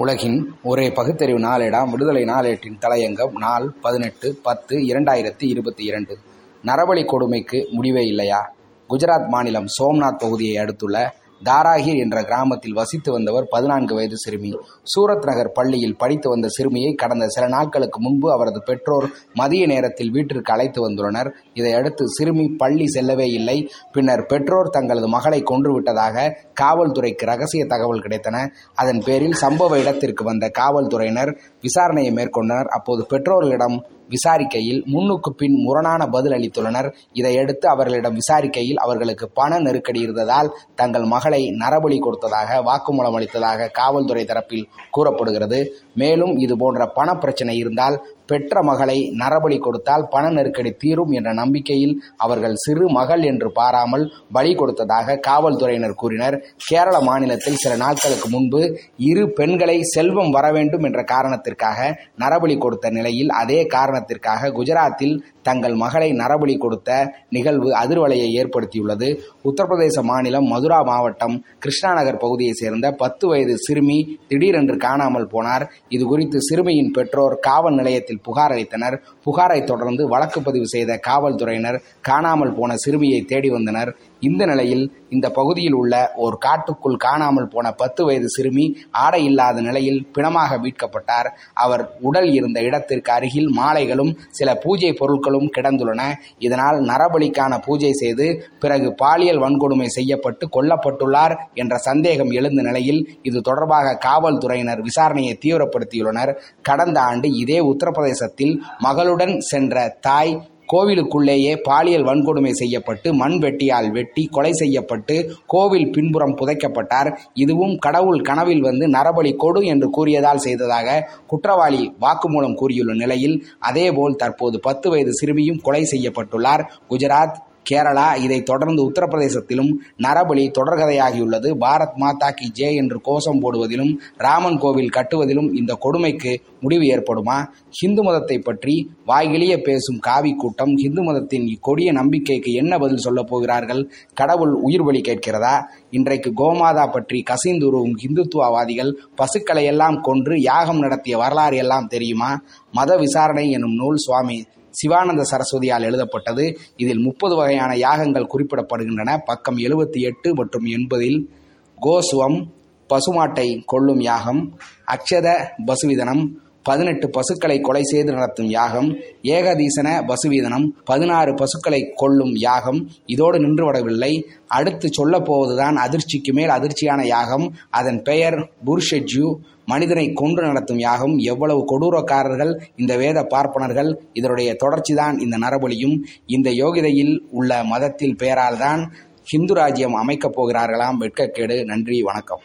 உலகின் ஒரே பகுத்தறிவு நாளேடாம் விடுதலை நாளேட்டின் தலையங்கம் நாள் பதினெட்டு பத்து இரண்டாயிரத்தி இருபத்தி இரண்டு. நரபலி கொடுமைக்கு முடிவே இல்லையா? குஜராத் மாநிலம் சோம்நாத் பகுதியை அடுத்துள்ள தாராகிர் என்ற கிராமத்தில் வசித்து வந்தவர் பதினான்கு வயது சிறுமி. சூரத் நகர் பள்ளியில் படித்து வந்த சிறுமியை கடந்த சில நாட்களுக்கு முன்பு அவரது பெற்றோர் மதிய நேரத்தில் வீட்டிற்கு அழைத்து வந்துள்ளனர். இதையடுத்து சிறுமி பள்ளி செல்லவே இல்லை. பின்னர் பெற்றோர் தங்களது மகளை கொன்றுவிட்டதாக காவல்துறைக்கு ரகசிய தகவல் கிடைத்தன. அதன் பேரில் சம்பவ இடத்திற்கு வந்த காவல்துறையினர் விசாரணையை மேற்கொண்டனர். அப்போது பெற்றோர்களிடம் விசாரிக்கையில் முன்னுக்கு பின் முரணான பதில் அளித்துள்ளனர். இதையடுத்து அவர்களிடம் விசாரிக்கையில் அவர்களுக்கு பண நெருக்கடி இருந்ததால் தங்கள் மகளை நரபலி கொடுத்ததாக வாக்குமூலம் அளித்ததாக காவல்துறை தரப்பில் கூறப்படுகிறது. மேலும் இதுபோன்ற பண பிரச்சனை இருந்தால் பெற்ற மகளை நரபலி கொடுத்தால் பண நெருக்கடி தீரும் என்ற நம்பிக்கையில் அவர்கள் சிறு மகள் என்று பாராமல் பலி கொடுத்ததாக காவல்துறையினர் கூறினர். கேரள மாநிலத்தில் சில நாட்களுக்கு முன்பு இரு பெண்களை செல்வம் வர வேண்டும் என்ற காரணத்திற்காக நரபலி கொடுத்த நிலையில் அதே காரணத்திற்காக குஜராத்தில் தங்கள் மகளை நரபலி கொடுத்த நிகழ்வு அதிர்வலையை ஏற்படுத்தியுள்ளது. உத்தரப்பிரதேச மாநிலம் மதுரா மாவட்டம் கிருஷ்ணா நகர் பகுதியைச் சேர்ந்த பத்து வயது சிறுமி திடீரென்று காணாமல் போனார். இதுகுறித்து சிறுமியின் பெற்றோர் காவல் நிலையத்தில் புகார் அளித்தனர். புகாரை தொடர்ந்து வழக்கு பதிவு செய்த காவல்துறையினர் காணாமல் போன சிறுமியை தேடி வந்தனர். இந்த நிலையில் இந்த பகுதியில் உள்ள ஒரு காட்டுக்குள் காணாமல் போன பத்து வயது சிறுமி ஆடை இல்லாத நிலையில் பிணமாக மீட்கப்பட்டார். அவர் உடல் இருந்த இடத்திற்கு அருகில் மாலை மாலைகளும் சில பூஜை பொருட்களும் கிடந்துள்ளன. இதனால் நரபலிக்கான பூஜை செய்து பிறகு பாலியல் வன்கொடுமை செய்யப்பட்டு கொல்லப்பட்டுள்ளார் என்ற சந்தேகம் எழுந்த நிலையில் இது தொடர்பாக காவல்துறையினர் விசாரணையை தீவிரப்படுத்தியுள்ளனர். கடந்த ஆண்டு இதே உத்தரப்பிரதேசத்தில் மகளுடன் சென்ற தாய் கோவிலுக்குள்ளேயே பாலியல் வன்கொடுமை செய்யப்பட்டு மண் வெட்டியால் வெட்டி கொலை செய்யப்பட்டு கோவில் பின்புறம் புதைக்கப்பட்டார். இதுவும் கடவுள் கனவில் வந்து நரபலி கொடு என்று கூறியதால் செய்ததாக குற்றவாளி வாக்குமூலம் கூறியுள்ள நிலையில் அதேபோல் தற்போது பத்து வயது சிறுமியும் கொலை செய்யப்பட்டுள்ளார். குஜராத் கேரளா இதைத் தொடர்ந்து உத்தரப்பிரதேசத்திலும் நரபலி தொடர்கதையாகியுள்ளது. பாரத் மாதா கி ஜே என்று கோஷம் போடுவதிலும் ராமன் கோவில் கட்டுவதிலும் இந்த கொடுமைக்கு முடிவு ஏற்படுமா? ஹிந்து மதத்தை பற்றி வாய்கிளிய பேசும் காவி கூட்டம் ஹிந்து மதத்தின் இக்கொடிய நம்பிக்கைக்கு என்ன பதில் சொல்லப் போகிறார்கள்? கடவுள் உயிர் பலி கேட்கிறதா? இன்றைக்கு கோமாதா பற்றி கசிந்துருவும் ஹிந்துத்துவவாதிகள் பசுக்களை எல்லாம் கொன்று யாகம் நடத்திய வரலாறு எல்லாம் தெரியுமா? மத விசாரணை எனும் நூல் சுவாமி சிவானந்த சரஸ்வதியால் எழுதப்பட்டது. இதில் முப்பது வகையான யாகங்கள் குறிப்பிடப்படுகின்றன. பக்கம் எழுபத்தி எட்டு மற்றும் எண்பதில் கோசுவம் பசுமாட்டை கொள்ளும் யாகம் அக்ஷத பசுவிதனம் பதினெட்டு பசுக்களை கொலை செய்து நடத்தும் யாகம் ஏகதீசன பசுவீதனம் பதினாறு பசுக்களை கொள்ளும் யாகம் இதோடு நின்றுவிடவில்லை. அடுத்து சொல்லப் போவதுதான் அதிர்ச்சிக்கு மேல் அதிர்ச்சியான யாகம். அதன் பெயர் புருஷெஜ்யூ. மனிதனை கொன்று நடத்தும் யாகம். எவ்வளவு கொடூரக்காரர்கள் இந்த வேத பார்ப்பனர்கள். இதனுடைய தொடர்ச்சிதான் இந்த நரபலியும். இந்த யோகிதையில் உள்ள மதத்தில் பெயரால்தான் ஹிந்து ராஜ்யம் அமைக்கப் போகிறார்களாம். வெட்கக்கேடு. நன்றி வணக்கம்.